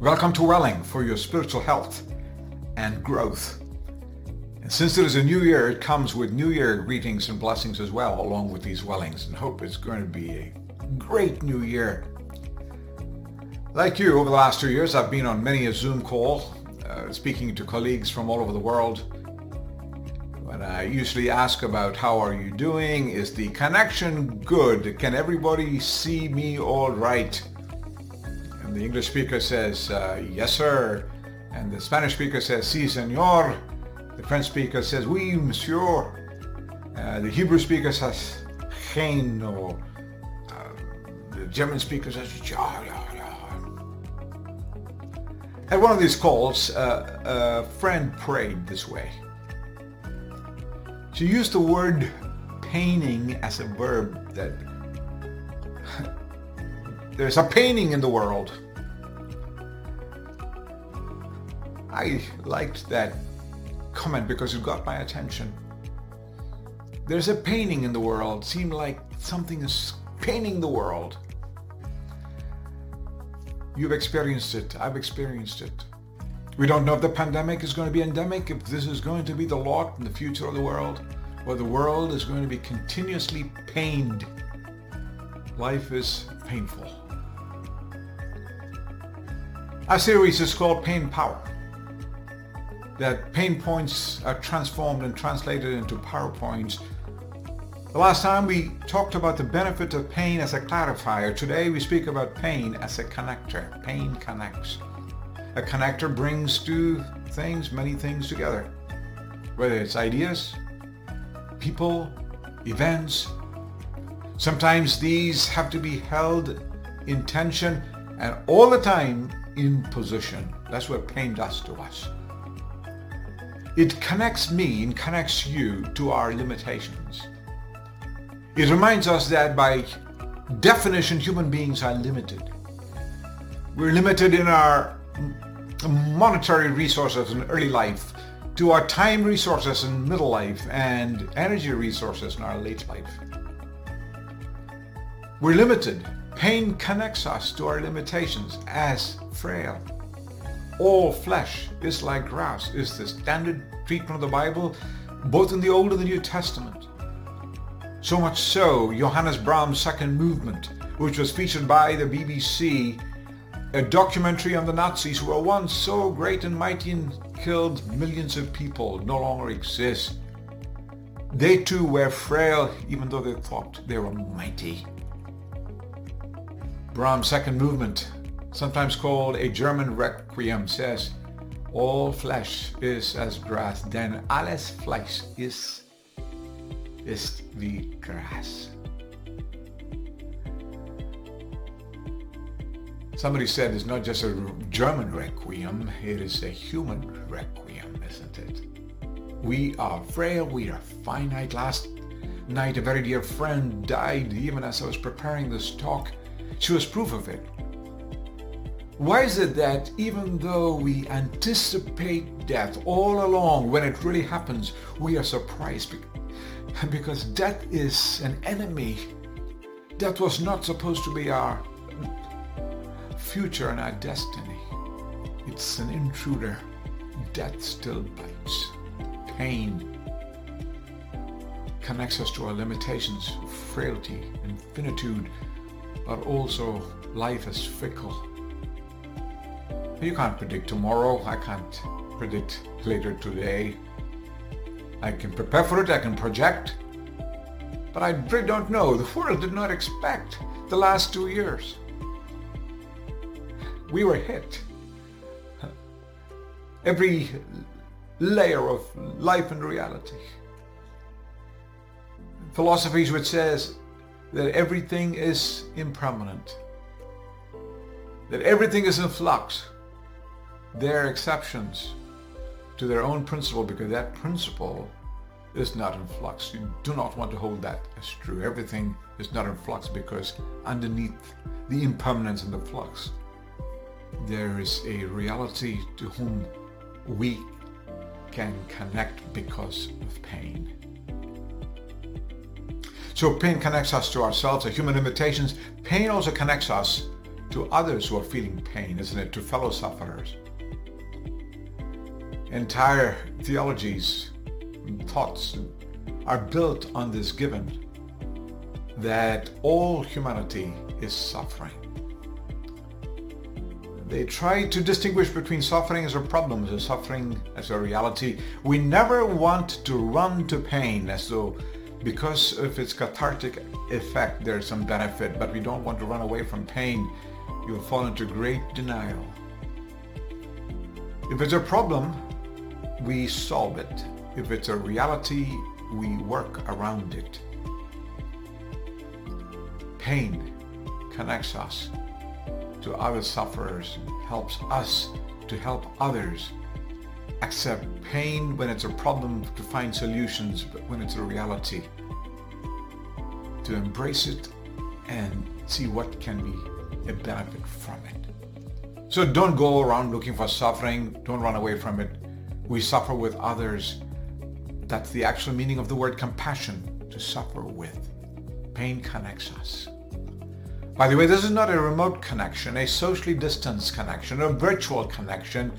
Welcome to Welling for your spiritual health and growth. And since it is a new year, it comes with new year greetings and blessings as well, along with these Wellings, and hope it's going to be a great new year. Like you, over the last two years, I've been on many a Zoom call, uh, speaking to colleagues from all over the world. When I usually ask about how are you doing, is the connection good? Can everybody see me all right? The English speaker says, uh, yes, sir. And the Spanish speaker says, si, senor. The French speaker says, oui, monsieur. Uh, the Hebrew speaker says, geen, or uh, the German speaker says, ja, ja, ja. At one of these calls, uh, a friend prayed this way. She used the word painting as a verb that there's a painting in the world. I liked that comment because it got my attention. There's a painting in the world. Seemed like something is painting the world. You've experienced it. I've experienced it. We don't know if the pandemic is going to be endemic, if this is going to be the lot in the future of the world, or the world is going to be continuously pained. Life is painful. Our series is called Pain Power. That pain points are transformed and translated into PowerPoints. The last time we talked about the benefit of pain as a clarifier. Today we speak about pain as a connector. Pain connects. A connector brings two things, many things together. Whether it's ideas, people, events. Sometimes these have to be held in tension and all the time in position. That's what pain does to us. It connects me and connects you to our limitations. It reminds us that by definition, human beings are limited. We're limited in our monetary resources in early life, to our time resources in middle life, and energy resources in our late life. We're limited Pain connects us to our limitations as frail. All flesh is like grass is the standard treatment of the Bible, both in the Old and the New Testament. So much so, Johannes Brahms' second movement, which was featured by the BBC, a documentary on the Nazis who were once so great and mighty and killed millions of people, no longer exists. They too were frail, even though they thought they were mighty. Brahms' second movement, sometimes called a German requiem, says, All flesh is as grass, denn alles Fleisch ist, ist wie Gras. Somebody said it's not just a German requiem, it is a human requiem, isn't it? We are frail, we are finite. Last night, a very dear friend died even as I was preparing this talk. She was proof of it. Why is it that even though we anticipate death all along, when it really happens, we are surprised? Because death is an enemy. that was not supposed to be our future and our destiny. It's an intruder. Death still bites. Pain connects us to our limitations, frailty, and finitude but also life is fickle. You can't predict tomorrow. I can't predict later today. I can prepare for it. I can project. But I really don't know. The world did not expect the last two years. We were hit. Every layer of life and reality. Philosophies which says that everything is impermanent, that everything is in flux. There are exceptions to their own principle because that principle is not in flux. You do not want to hold that as true. Everything is not in flux because underneath the impermanence and the flux, there is a reality to whom we can connect because of pain. So pain connects us to ourselves, our human limitations. Pain also connects us to others who are feeling pain, isn't it? To fellow sufferers. Entire theologies and thoughts are built on this given that all humanity is suffering. They try to distinguish between suffering as a problem and suffering as a reality. We never want to run to pain as though because of its cathartic effect there's some benefit, but we don't want to run away from pain. You'll fall into great denial. If it's a problem, we solve it. If it's a reality, we work around it. Pain connects us to other sufferers, helps us to help others accept pain when it's a problem to find solutions, but when it's a reality, to embrace it and see what can be a benefit from it. So don't go around looking for suffering. Don't run away from it. We suffer with others. That's the actual meaning of the word compassion, to suffer with. Pain connects us. By the way, this is not a remote connection, a socially distanced connection, a virtual connection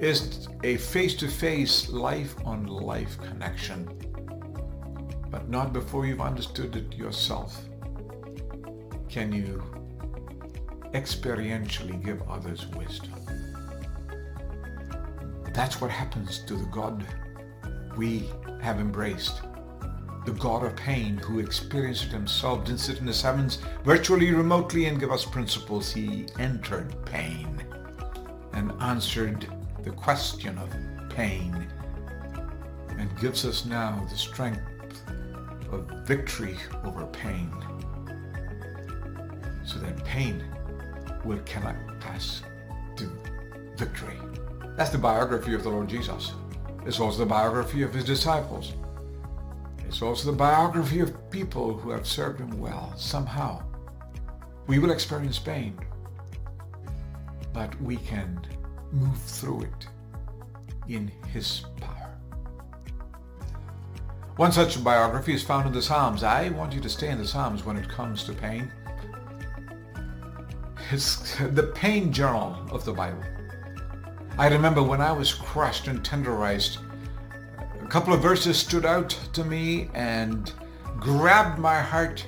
is a face-to-face, life-on-life connection. But not before you've understood it yourself. Can you experientially give others wisdom? That's what happens to the God we have embraced the God of pain who experienced himself, sit in the heavens virtually remotely and give us principles. He entered pain and answered the question of pain and gives us now the strength of victory over pain so that pain will connect us to victory. That's the biography of the Lord Jesus. It's also the biography of his disciples. It's also the biography of people who have served him well somehow. We will experience pain, but we can move through it in his power. One such biography is found in the Psalms. I want you to stay in the Psalms when it comes to pain. It's the pain journal of the Bible. I remember when I was crushed and tenderized a couple of verses stood out to me and grabbed my heart.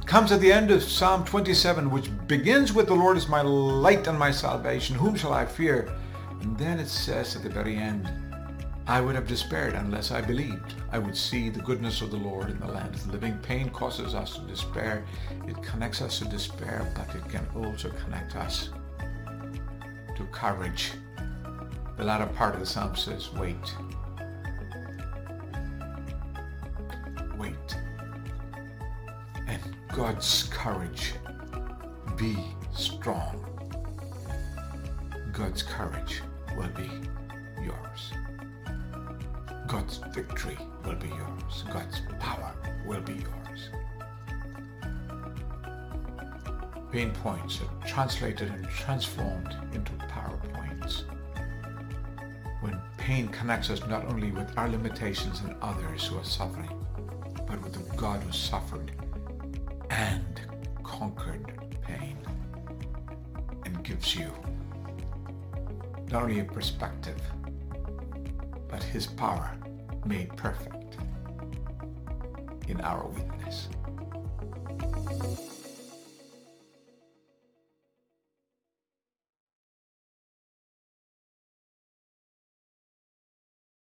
It comes at the end of Psalm 27, which begins with the Lord is my light and my salvation. Whom shall I fear? And then it says at the very end, I would have despaired unless I believed. I would see the goodness of the Lord in the land of the living. Pain causes us to despair. It connects us to despair, but it can also connect us to courage. The latter part of the psalm says, wait. wait. And God's courage, be strong. God's courage will be yours. God's victory will be yours. God's power will be yours. Pain points are translated and transformed into PowerPoints. When pain connects us not only with our limitations and others who are suffering, but with the God who suffered and conquered pain and gives you not only a perspective, but his power made perfect in our weakness.